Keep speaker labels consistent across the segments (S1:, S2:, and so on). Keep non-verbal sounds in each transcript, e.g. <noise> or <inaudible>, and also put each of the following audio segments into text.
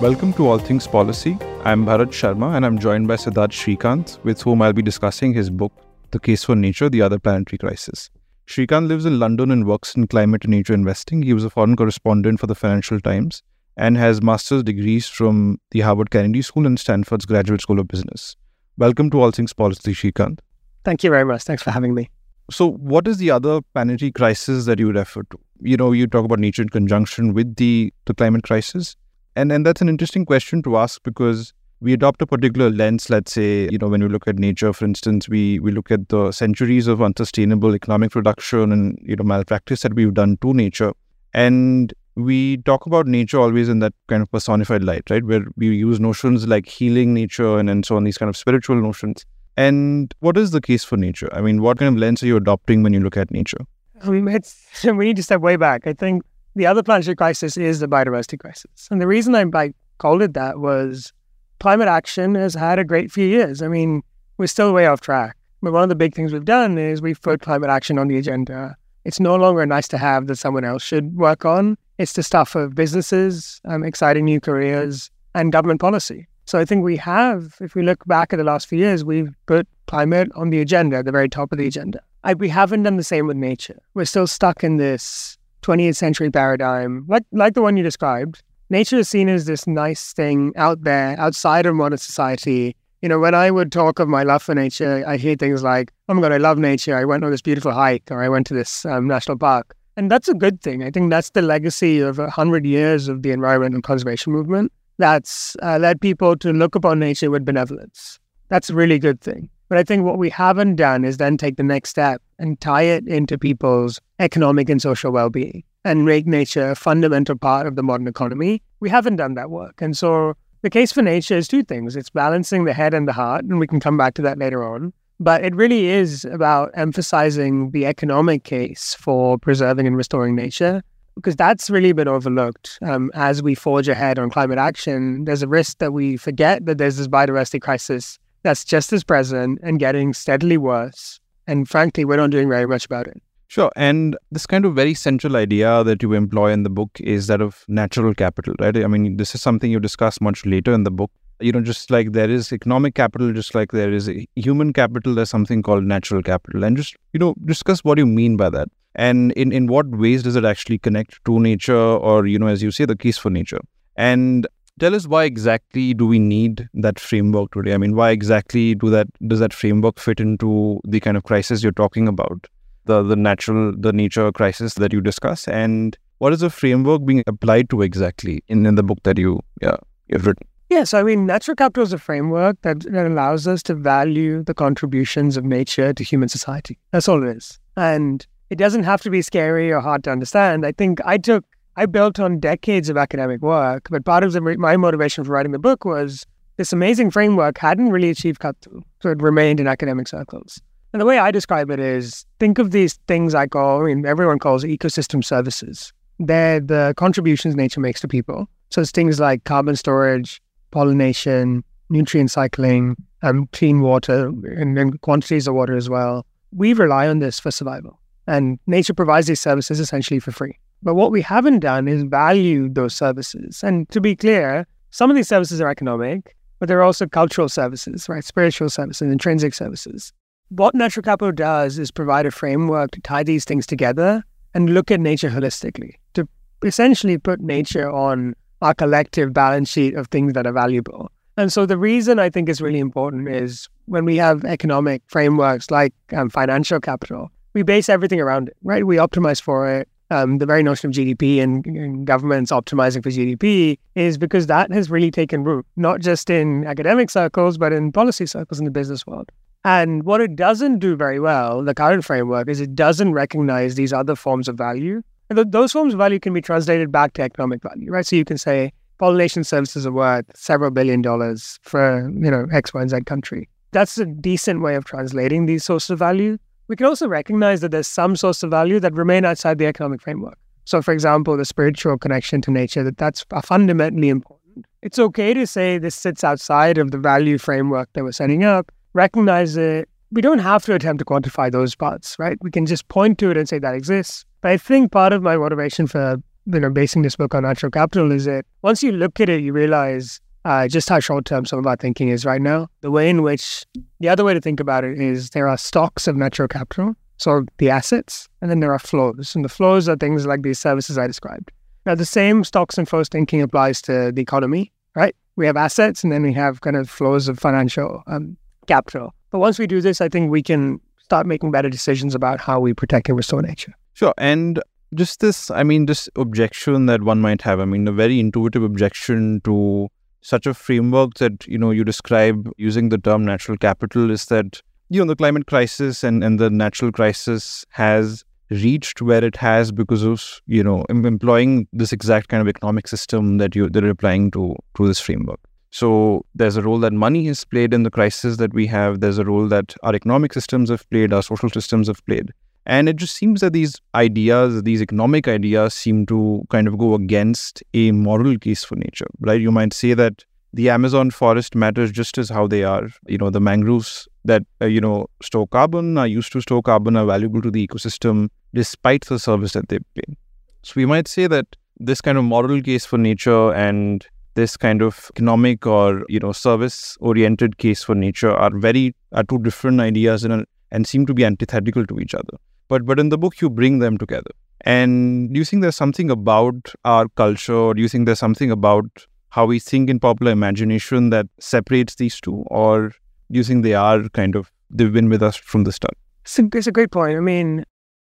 S1: Welcome to All Things Policy. I'm Bharat Sharma and I'm joined by Siddharth Sreekanth, with whom I'll be discussing his book, The Case for Nature The Other Planetary Crisis. Sreekanth lives in London and works in climate and nature investing. He was a foreign correspondent for the Financial Times and has master's degrees from the Harvard Kennedy School and Stanford's Graduate School of Business. Welcome to All Things Policy, Sreekanth.
S2: Thank you very much. Thanks for having me.
S1: So, what is the other planetary crisis that you refer to? You know, you talk about nature in conjunction with the, the climate crisis and and that's an interesting question to ask because we adopt a particular lens let's say you know when we look at nature for instance we we look at the centuries of unsustainable economic production and you know malpractice that we've done to nature. And we talk about nature always in that kind of personified light right? Where we use notions like healing nature and, and so on these kind of spiritual notions. And what is the case for nature? I mean what kind of lens are you adopting when you look at nature?
S2: I mean, <laughs> we need to step way back. I think the other planetary crisis is the biodiversity crisis. And the reason I, I called it that was climate action has had a great few years. I mean, we're still way off track. But one of the big things we've done is we've put climate action on the agenda. It's no longer nice to have that someone else should work on. It's the stuff of businesses, um, exciting new careers, and government policy. So I think we have, if we look back at the last few years, we've put climate on the agenda, the very top of the agenda. I, we haven't done the same with nature. We're still stuck in this 20th century paradigm, like like the one you described, nature is seen as this nice thing out there, outside of modern society. You know, when I would talk of my love for nature, I hear things like, "Oh my god, I love nature. I went on this beautiful hike, or I went to this um, national park," and that's a good thing. I think that's the legacy of a hundred years of the environmental conservation movement. That's uh, led people to look upon nature with benevolence. That's a really good thing. But I think what we haven't done is then take the next step and tie it into people's economic and social well being and make nature a fundamental part of the modern economy. We haven't done that work. And so the case for nature is two things it's balancing the head and the heart, and we can come back to that later on. But it really is about emphasizing the economic case for preserving and restoring nature, because that's really been overlooked. Um, as we forge ahead on climate action, there's a risk that we forget that there's this biodiversity crisis that's just as present and getting steadily worse. And frankly, we're not doing very much about it.
S1: Sure. And this kind of very central idea that you employ in the book is that of natural capital, right? I mean, this is something you discuss much later in the book. You know, just like there is economic capital, just like there is human capital, there's something called natural capital. And just, you know, discuss what you mean by that. And in, in what ways does it actually connect to nature or, you know, as you say, the case for nature? And tell us why exactly do we need that framework today i mean why exactly do that does that framework fit into the kind of crisis you're talking about the the natural the nature crisis that you discuss and what is the framework being applied to exactly in, in the book that you yeah you've written
S2: Yes, I mean, natural capital is a framework that, that allows us to value the contributions of nature to human society. That's all it is. And it doesn't have to be scary or hard to understand. I think I took I built on decades of academic work, but part of the, my motivation for writing the book was this amazing framework hadn't really achieved cut through, so it remained in academic circles. And the way I describe it is think of these things I call, I mean, everyone calls ecosystem services. They're the contributions nature makes to people. So it's things like carbon storage, pollination, nutrient cycling, um, clean water, and, and quantities of water as well. We rely on this for survival. And nature provides these services essentially for free. But what we haven't done is value those services. And to be clear, some of these services are economic, but there are also cultural services, right? Spiritual services, intrinsic services. What natural capital does is provide a framework to tie these things together and look at nature holistically, to essentially put nature on our collective balance sheet of things that are valuable. And so the reason I think is really important is when we have economic frameworks like um, financial capital, we base everything around it, right? We optimize for it um, the very notion of GDP and, and, governments optimizing for GDP is because that has really taken root, not just in academic circles, but in policy circles in the business world. And what it doesn't do very well, the current framework, is it doesn't recognize these other forms of value. And th- those forms of value can be translated back to economic value, right? So you can say pollination services are worth several billion dollars for, you know, X, Y, and Z country. That's a decent way of translating these sources of value. We can also recognize that there's some source of value that remain outside the economic framework. So, for example, the spiritual connection to nature, that that's fundamentally important. It's okay to say this sits outside of the value framework that we're setting up, recognize it. We don't have to attempt to quantify those parts, right? We can just point to it and say that exists. But I think part of my motivation for you know basing this book on natural capital is that once you look at it, you realize uh, just how short term some of our thinking is right now. The way in which the other way to think about it is there are stocks of natural capital, so the assets, and then there are flows. And the flows are things like these services I described. Now, the same stocks and flows thinking applies to the economy, right? We have assets and then we have kind of flows of financial um, capital. But once we do this, I think we can start making better decisions about how we protect and restore nature.
S1: Sure. And just this, I mean, this objection that one might have, I mean, a very intuitive objection to such a framework that, you know, you describe using the term natural capital is that, you know, the climate crisis and, and the natural crisis has reached where it has because of, you know, employing this exact kind of economic system that you that are applying to to this framework. So there's a role that money has played in the crisis that we have. There's a role that our economic systems have played, our social systems have played. And it just seems that these ideas, these economic ideas, seem to kind of go against a moral case for nature, right? You might say that the Amazon forest matters just as how they are. You know, the mangroves that, uh, you know, store carbon, are used to store carbon, are valuable to the ecosystem despite the service that they pay. So we might say that this kind of moral case for nature and this kind of economic or, you know, service oriented case for nature are very, are two different ideas and, and seem to be antithetical to each other but but in the book you bring them together. And do you think there's something about our culture? Or do you think there's something about how we think in popular imagination that separates these two? Or do you think they are kind of they've been with us from the start?
S2: It's a, great point. I mean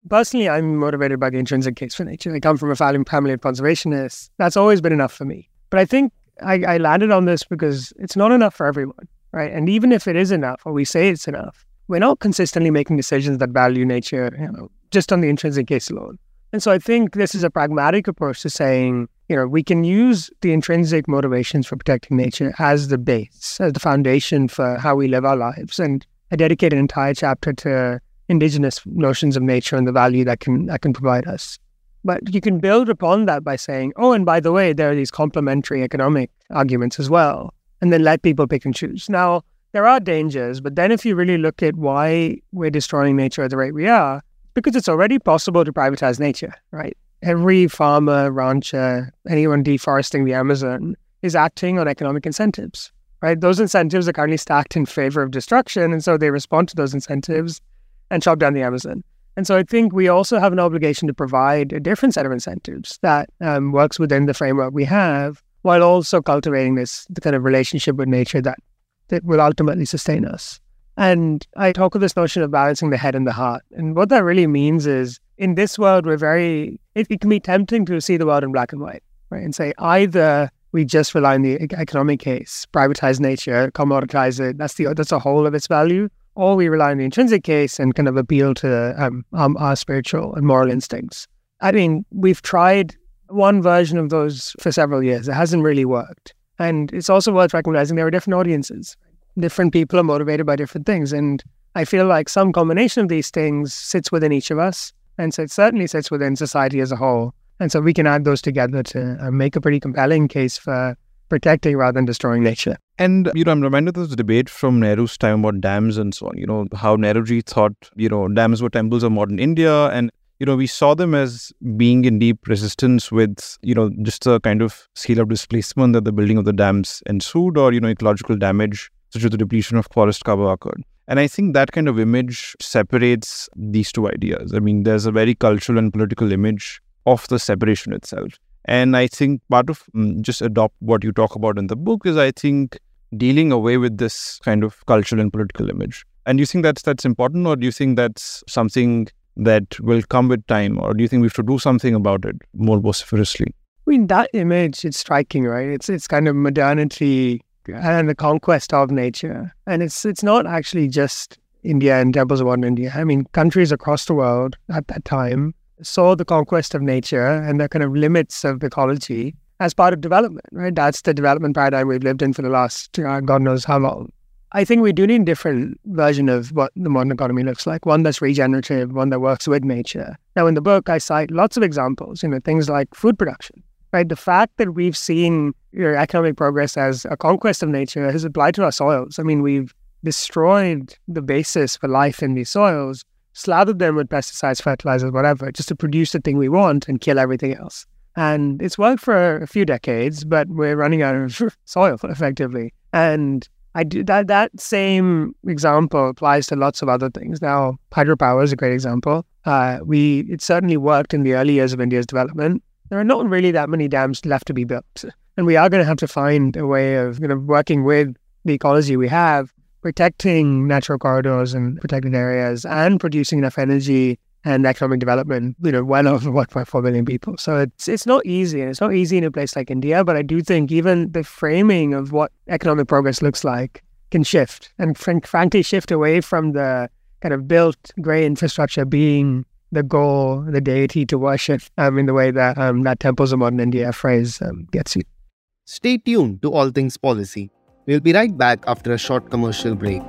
S2: personally i'm motivated by the intrinsic case for nature. I come from a family of conservationists. That's always been enough for me. But i think I, I landed on this because it's not enough for everyone right? And even if it is enough or we say it's enough we're not consistently making decisions that value nature you know, just on the intrinsic case alone. And so I think this is a pragmatic approach to saying, you know, we can use the intrinsic motivations for protecting nature as the base, as the foundation for how we live our lives. And I dedicate an entire chapter to indigenous notions of nature and the value that can that can provide us. But you can build upon that by saying, oh, and by the way, there are these complementary economic arguments as well, and then let people pick and choose. Now, there are dangers, but then if you really look at why we're destroying nature at the rate we are, because it's already possible to privatize nature, right? Every farmer, rancher, anyone deforesting the Amazon is acting on economic incentives, right? Those incentives are currently stacked in favor of destruction. And so they respond to those incentives and chop down the Amazon. And so I think we also have an obligation to provide a different set of incentives that um, works within the framework we have while also cultivating this the kind of relationship with nature that that will ultimately sustain us. And I talk of this notion of balancing the head and the heart. And what that really means is in this world, we're very, it, it, can be tempting to see the world in black and white, right? And say either we just rely on the economic case, privatize nature, commoditize it, that's the that's a whole of its value, or we rely on the intrinsic case and kind of appeal to um, um, our spiritual and moral instincts. I mean, we've tried one version of those for several years. It hasn't really worked. And it's also worth recognizing there are different audiences. Different people are motivated by different things. And I feel like some combination of these things sits within each of us. And so it certainly sits within society as a whole. And so we can add those together to uh, make a pretty compelling case for protecting rather than destroying nature.
S1: And, you know, I'm reminded of this debate from Nehru's time about dams and so on, you know, how Nehruji thought, you know, dams were temples of modern India. And you know, we saw them as being in deep resistance with, you know, just the kind of scale of displacement that the building of the dams ensued or, you know, ecological damage, such as the depletion of forest cover occurred. And I think that kind of image separates these two ideas. I mean, there's a very cultural and political image of the separation itself. And I think part of um, just adopt what you talk about in the book is, I think, dealing away with this kind of cultural and political image. And do you think that's that's important, or do you think that's something that will come with time, or do you think we should do something about it more vociferously?
S2: I mean, that image, it's striking, right? It's it's kind of modernity and the conquest of nature. And it's it's not actually just India and temples of modern India. I mean, countries across the world at that time saw the conquest of nature and the kind of limits of ecology as part of development, right? That's the development paradigm we've lived in for the last uh, God knows how long. I think we do need a different version of what the modern economy looks like, one that's regenerative, one that works with nature. Now, in the book, I cite lots of examples, you know, things like food production, right? The fact that we've seen economic progress as a conquest of nature has applied to our soils. I mean, we've destroyed the basis for life in these soils, slathered them with pesticides, fertilizers, whatever, just to produce the thing we want and kill everything else. And it's worked for a few decades, but we're running out of <laughs> soil effectively. And I do that that same example applies to lots of other things. Now, hydropower is a great example. Uh, we it certainly worked in the early years of India's development. There are not really that many dams left to be built, and we are going to have to find a way of you know working with the ecology we have, protecting natural corridors and protected areas, and producing enough energy and economic development, you know, well over 1.4 million people. So it's it's not easy, and it's not easy in a place like India. But I do think even the framing of what economic progress looks like can shift, and fr- frankly, shift away from the kind of built grey infrastructure being the goal, the deity to worship, um, in the way that um, that temples of modern India phrase um, gets you.
S3: Stay tuned to All Things Policy. We'll be right back after a short commercial break.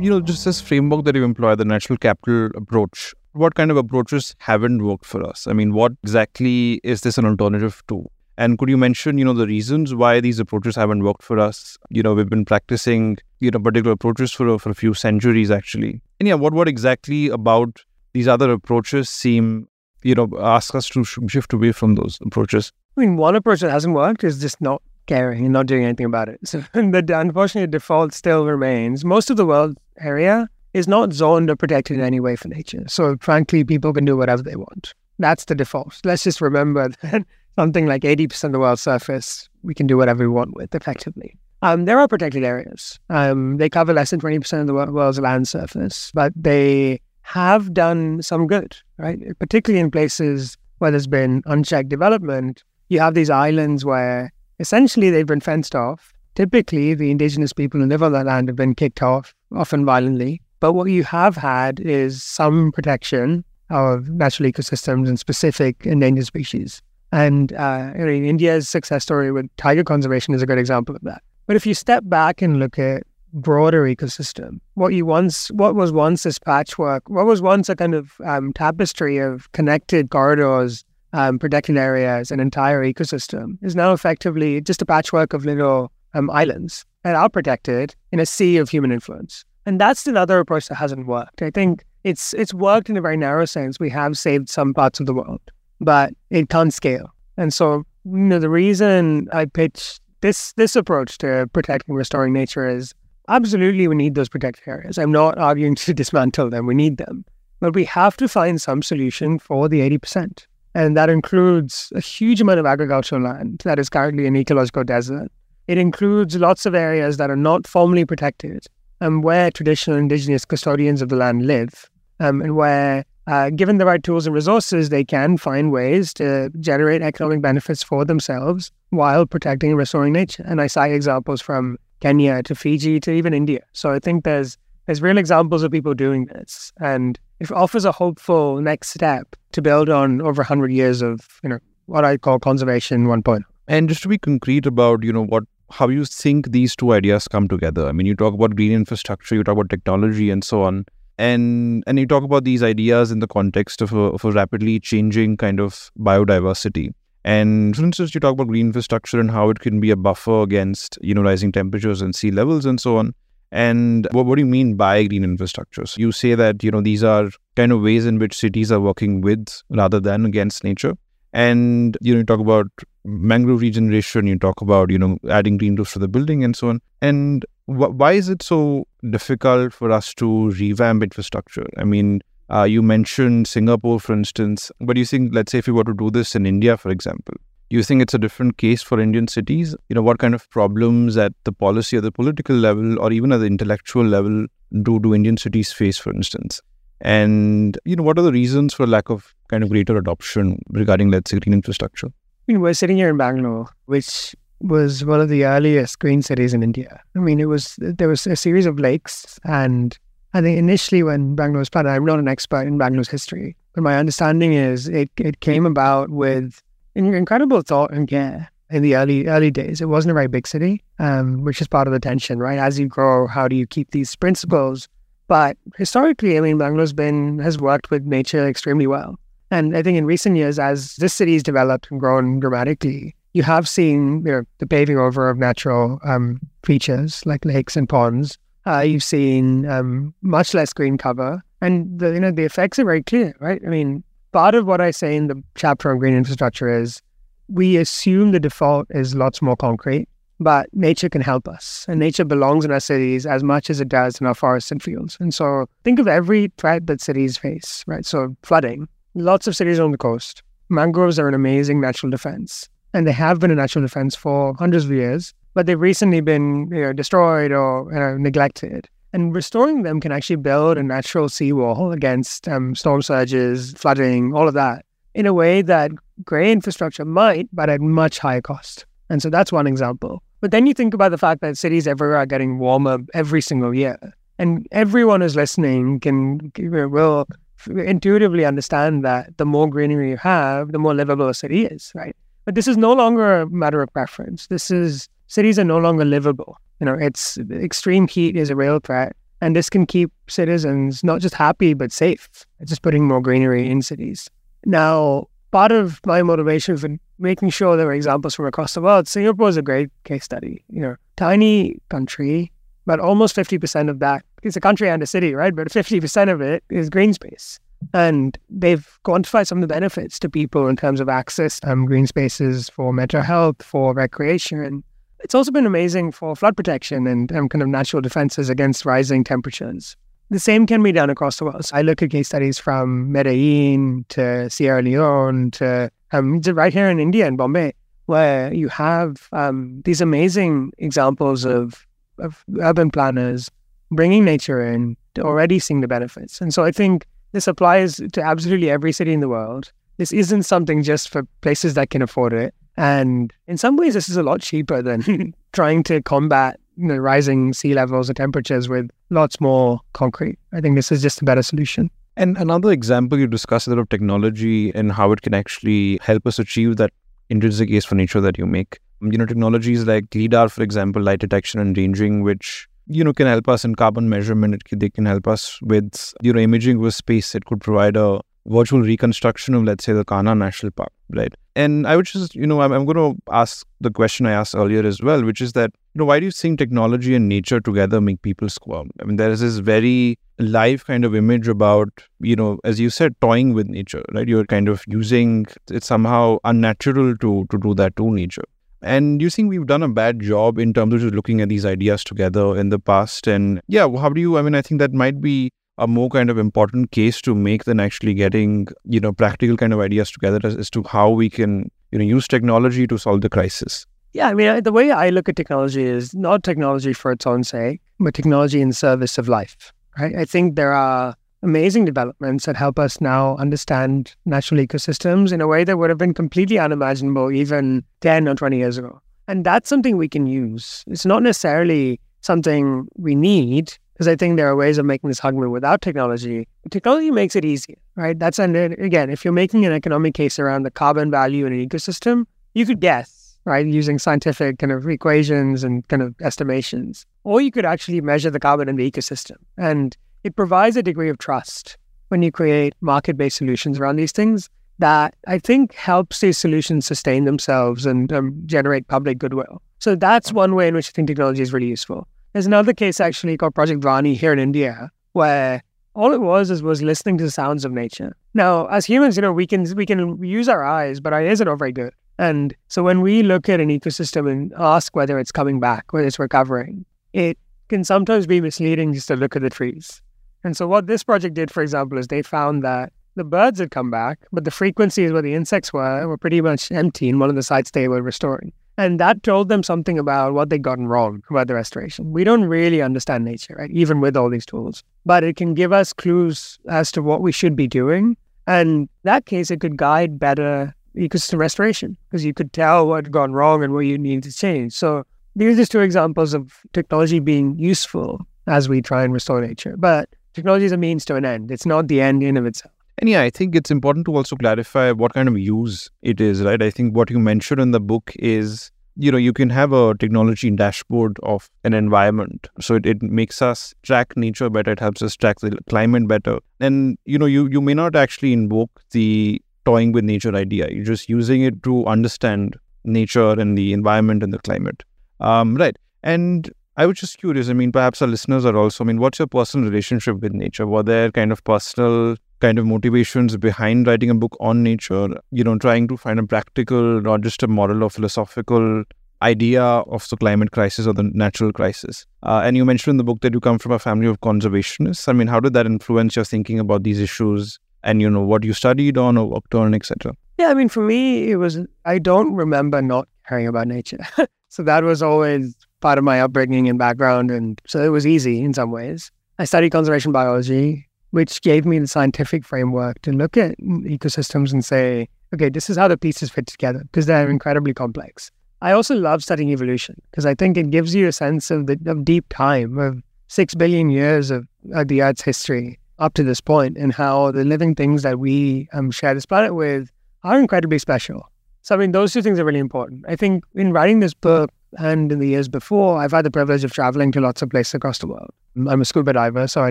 S1: You know, just this framework that you employ, the natural capital approach, what kind of approaches haven't worked for us? I mean, what exactly is this an alternative to? And could you mention, you know, the reasons why these approaches haven't worked for us? You know, we've been practicing, you know, particular approaches for, for a few centuries actually. And yeah, what what exactly about these other approaches seem, you know, ask us to shift away from those approaches?
S2: I mean, one approach that hasn't worked is just not caring and not doing anything about it. So <laughs> the unfortunately default still remains. Most of the world area is not zoned or protected in any way for nature. So frankly, people can do whatever they want. That's the default. Let's just remember <laughs> that something like 80% of the world's surface we can do whatever we want with effectively. Um, there are protected areas. Um, they cover less than 20% of the world's land surface, but they have done some good, right? Particularly in places where there's been unchecked development. You have these islands where essentially they've been fenced off. Typically, the indigenous people who live on that land have been kicked off, often violently. But what you have had is some protection of natural ecosystems and specific endangered species. And uh, you know, India's success story with tiger conservation is a good example of that. But if you step back and look at broader ecosystem, what you once, what was once this patchwork, what was once a kind of um, tapestry of connected corridors um, protected areas, an entire ecosystem, is now effectively just a patchwork of little um, islands that are protected in a sea of human influence. And that's another approach that hasn't worked. I think it's it's worked in a very narrow sense. We have saved some parts of the world, but it can't scale. And so, you know, the reason I pitch this this approach to protecting restoring nature is absolutely we need those protected areas. I'm not arguing to <laughs> dismantle them. We need them. But we have to find some solution for the 80%. And that includes a huge amount of agricultural land that is currently an ecological desert. It includes lots of areas that are not formally protected and where traditional indigenous custodians of the land live, um, and where, uh, given the right tools and resources, they can find ways to generate economic benefits for themselves while protecting and restoring nature. And I cite examples from Kenya to Fiji to even India. So I think there's there's real examples of people doing this, and it offers a hopeful next step to build on over 100 years of you know what I call conservation 1.0.
S1: And just to be concrete about you know what how you think these two ideas come together. I mean, you talk about green infrastructure, you talk about technology, and so on, and and you talk about these ideas in the context of a, of a rapidly changing kind of biodiversity. And for instance, you talk about green infrastructure and how it can be a buffer against you know rising temperatures and sea levels and so on. And what, what do you mean by green infrastructures? You say that, you know, these are kind of ways in which cities are working with rather than against nature. And, you know, you talk about mangrove regeneration, you talk about, you know, adding green roofs to the building and so on. And wh- why is it so difficult for us to revamp infrastructure? I mean, uh, you mentioned Singapore, for instance, but you think, let's say, if we were to do this in India, for example, you think it's a different case for Indian cities? You know, what kind of problems at the policy or the political level or even at the intellectual level do, do Indian cities face, for instance? And, you know, what are the reasons for lack of kind of greater adoption regarding, let's say, green infrastructure?
S2: I mean, we're sitting here in Bangalore, which was one of the earliest green cities in India. I mean, it was there was a series of lakes, and I think initially when Bangalore was planned, I'm not an expert in Bangalore's history, but my understanding is it it came about with incredible thought and care in the early early days. It wasn't a very big city, um, which is part of the tension, right? As you grow, how do you keep these principles? But historically, I mean, Bangalore's been has worked with nature extremely well. And I think in recent years, as this city's developed and grown dramatically, you have seen you know, the paving over of natural um, features like lakes and ponds. Uh, you've seen um, much less green cover, and the you know the effects are very clear, right? I mean, part of what I say in the chapter on green infrastructure is we assume the default is lots more concrete, but nature can help us. And nature belongs in our cities as much as it does in our forests and fields. And so think of every threat that cities face, right? So flooding, lots of cities on the coast. Mangroves are an amazing natural defense. And they have been a natural defense for hundreds of years, but they've recently been you know, destroyed or you know, neglected. And restoring them can actually build a natural seawall against um, storm surges, flooding, all of that in a way that gray infrastructure might, but at much higher cost. And so that's one example. But then you think about the fact that cities everywhere are getting warmer every single year. And everyone who's listening can will intuitively understand that the more greenery you have, the more livable a city is, right? But this is no longer a matter of preference. This is cities are no longer livable. You know, it's extreme heat is a real threat. And this can keep citizens not just happy, but safe. It's just putting more greenery in cities. Now, part of my motivation for making sure there were examples from across the world, Singapore is a great case study. You know, tiny country, but almost 50% of that, it's a country and a city, right? But 50% of it is green space. And they've quantified some of the benefits to people in terms of access um, green spaces for mental health, for recreation. It's also been amazing for flood protection and um, kind of natural defenses against rising temperatures. The same can be done across the world. So I look at case studies from Medellin to Sierra Leone to um, right here in India and Bombay, where you have um, these amazing examples of, of urban planners bringing nature in, already seeing the benefits. And so I think this applies to absolutely every city in the world. This isn't something just for places that can afford it. And in some ways, this is a lot cheaper than <laughs> trying to combat you know, rising sea levels and temperatures with lots more concrete. I think this is just a better solution.
S1: And another example you discussed a lot of technology and how it can actually help us achieve that intrinsic case for nature that you make. You know, technologies like LIDAR, for example, light detection and ranging, which you know can help us in carbon measurement. It, they can help us with you know imaging with space. It could provide a virtual reconstruction of, let's say, the Kanha National Park, right? And I would just, you know, I'm, I'm going to ask the question I asked earlier as well, which is that, you know, why do you think technology and nature together make people squirm? I mean, there is this very live kind of image about, you know, as you said, toying with nature, right? You're kind of using it's somehow unnatural to to do that to nature. And do you think we've done a bad job in terms of just looking at these ideas together in the past? And yeah, how do you? I mean, I think that might be a more kind of important case to make than actually getting you know practical kind of ideas together as, as to how we can you know use technology to solve the crisis.
S2: Yeah i mean the way i look at technology is not technology for its own sake but technology in service of life right? I think there are amazing developments that help us now understand natural ecosystems in a way that would have been completely unimaginable even 10 or 20 years ago. And that's something we can use. It's not necessarily something we need because I think there are ways of making this argument without technology. Technology makes it easier, right? That's and again, if you're making an economic case around the carbon value in an ecosystem, you could guess, right, using scientific kind of equations and kind of estimations, or you could actually measure the carbon in the ecosystem, and it provides a degree of trust when you create market-based solutions around these things that I think helps these solutions sustain themselves and um, generate public goodwill. So that's one way in which I think technology is really useful. There's another case actually called Project Vani here in India, where all it was is was listening to the sounds of nature. Now, as humans, you know, we can we can use our eyes, but our ears are not very good. And so when we look at an ecosystem and ask whether it's coming back, whether it's recovering, it can sometimes be misleading just to look at the trees. And so what this project did, for example, is they found that the birds had come back, but the frequencies where the insects were were pretty much empty in one of the sites they were restoring. And that told them something about what they'd gotten wrong about the restoration. We don't really understand nature, right? Even with all these tools. But it can give us clues as to what we should be doing. And that case, it could guide better ecosystem restoration because you could tell what had gone wrong and what you needed to change. So these are just two examples of technology being useful as we try and restore nature. But technology is a means to an end. It's not the end in of itself.
S1: And yeah, I think it's important to also clarify what kind of use it is, right? I think what you mentioned in the book is, you know, you can have a technology dashboard of an environment. So it, it makes us track nature better. It helps us track the climate better. And, you know, you, you may not actually invoke the toying with nature idea. You're just using it to understand nature and the environment and the climate. Um, right. And I was just curious. I mean, perhaps our listeners are also, I mean, what's your personal relationship with nature? Were there kind of personal kind of motivations behind writing a book on nature, you know, trying to find a practical, not just a moral or philosophical idea of the climate crisis or the natural crisis. Uh, and you mentioned in the book that you come from a family of conservationists. I mean, how did that influence your thinking about these issues and, you know, what you studied on or worked on, etc.?
S2: Yeah, I mean, for me, it was, I don't remember not caring about nature. <laughs> so that was always part of my upbringing and background. And so it was easy in some ways. I studied conservation biology which gave me the scientific framework to look at ecosystems and say, okay, this is how the pieces fit together because they're incredibly complex. I also love studying evolution because I think it gives you a sense of the of deep time of six billion years of, of the Earth's history up to this point and how the living things that we um, share this planet with are incredibly special. So, I mean, those two things are really important. I think in writing this book and in the years before, I've had the privilege of traveling to lots of places across the world. I'm a scuba diver, so I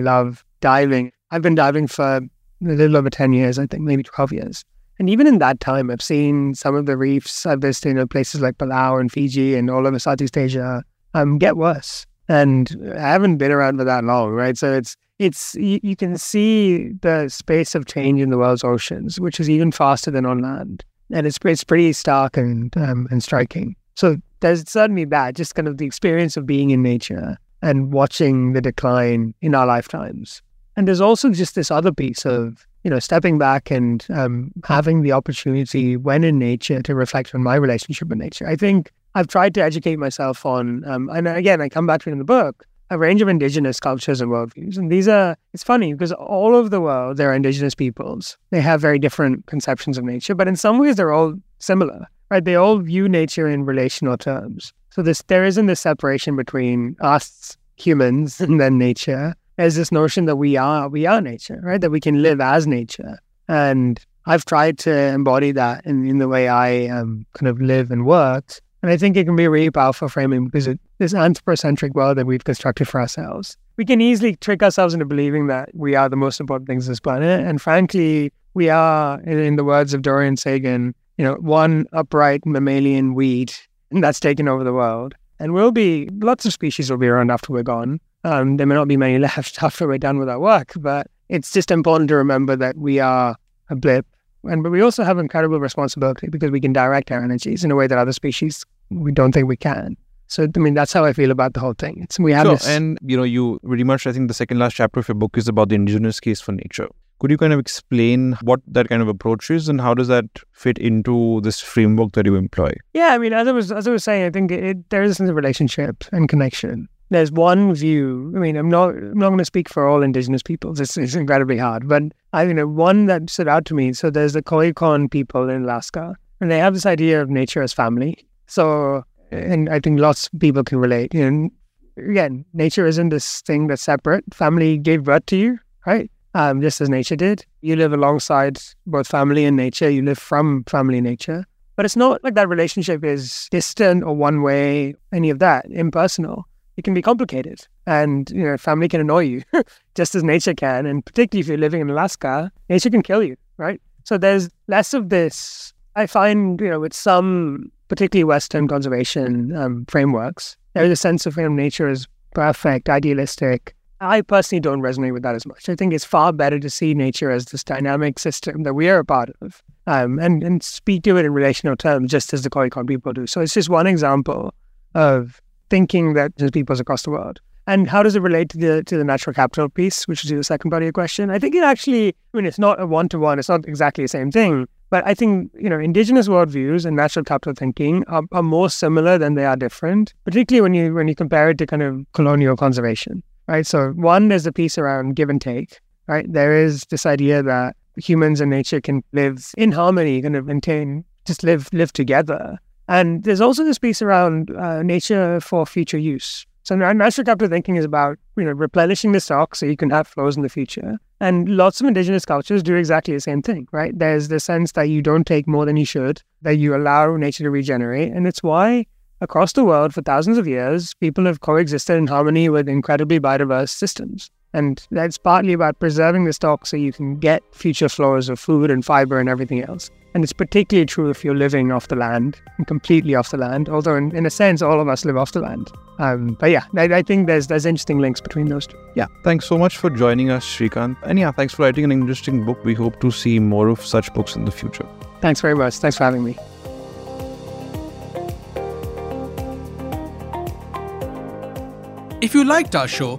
S2: love diving. I've been diving for a little over 10 years, I think, maybe 12 years. And even in that time, I've seen some of the reefs I've visited, you know, places like Palau and Fiji and all over Southeast Asia um, get worse. And I haven't been around for that long, right? So it's, it's you, you can see the space of change in the world's oceans, which is even faster than on land. And it's, it's pretty stark and, um, and striking. So there's certainly that, just kind of the experience of being in nature and watching the decline in our lifetimes. And there's also just this other piece of, you know, stepping back and um, having the opportunity when in nature to reflect on my relationship with nature. I think I've tried to educate myself on, um, and again, I come back to it in the book, a range of indigenous cultures and worldviews. And these are, it's funny because all over the world, there are indigenous peoples. They have very different conceptions of nature, but in some ways, they're all similar, right? They all view nature in relational terms. So this there isn't this separation between us humans and then nature. There's this notion that we are we are nature, right? That we can live as nature. And I've tried to embody that in, in the way I um, kind of live and work. And I think it can be a really powerful framing because it, this anthropocentric world that we've constructed for ourselves. We can easily trick ourselves into believing that we are the most important things on this planet. And frankly, we are, in, in the words of Dorian Sagan, you know, one upright mammalian weed that's taken over the world. And we'll be, lots of species will be around after we're gone. Um, there may not be many left <laughs> after we're done with our work, but it's just important to remember that we are a blip. And but we also have incredible responsibility because we can direct our energies in a way that other species we don't think we can. So I mean that's how I feel about the whole thing. It's we have
S1: sure.
S2: this
S1: and you know you very much I think the second last chapter of your book is about the indigenous case for nature. Could you kind of explain what that kind of approach is and how does that fit into this framework that you employ?
S2: Yeah, I mean, as I was as I was saying, I think it, there is a relationship and connection. There's one view. I mean, I'm not I'm not going to speak for all Indigenous peoples. It's, it's incredibly hard, but I you know one that stood out to me. So there's the Koyukon people in Alaska, and they have this idea of nature as family. So, and I think lots of people can relate. Know, again, nature isn't this thing that's separate. Family gave birth to you, right? um, just as nature did. You live alongside both family and nature. You live from family and nature. But it's not like that relationship is distant or one way, any of that, impersonal. It can be complicated. And, you know, family can annoy you <laughs> just as nature can. And particularly if you're living in Alaska, nature can kill you, right? So there's less of this. I find, you know, with some particularly Western conservation um, frameworks, there's a sense of you know, nature is perfect, idealistic, I personally don't resonate with that as much. I think it's far better to see nature as this dynamic system that we are a part of um, and, and speak to it in relational terms, just as the Koyukon people do. So it's just one example of thinking that there's peoples across the world. And how does it relate to the to the natural capital piece, which is the second part of your question? I think it actually, I mean, it's not a one to one. It's not exactly the same thing. But I think you know, indigenous worldviews and natural capital thinking are, are more similar than they are different. Particularly when you when you compare it to kind of colonial conservation right? So one, there's a piece around give and take, right? There is this idea that humans and nature can live in harmony, kind of maintain just live live together. And there's also this piece around uh, nature for future use. So natural capital thinking is about you know replenishing the stock so you can have flows in the future. And lots of indigenous cultures do exactly the same thing, right? There's the sense that you don't take more than you should, that you allow nature to regenerate, and it's why across the world for thousands of years people have coexisted in harmony with incredibly biodiverse systems. And that's partly about preserving the stock so you can get future flows of food and fiber and everything else. And it's particularly true if you're living off the land and completely off the land, although in, in a sense, all of us live off the land. Um, but yeah, I, I, think there's there's interesting links between those two.
S1: Yeah, thanks so much for joining us, Sreekanth. And yeah, thanks for writing an interesting book. We hope to see more of such books in the future.
S2: Thanks very much. Thanks for having me.
S4: If you liked our show,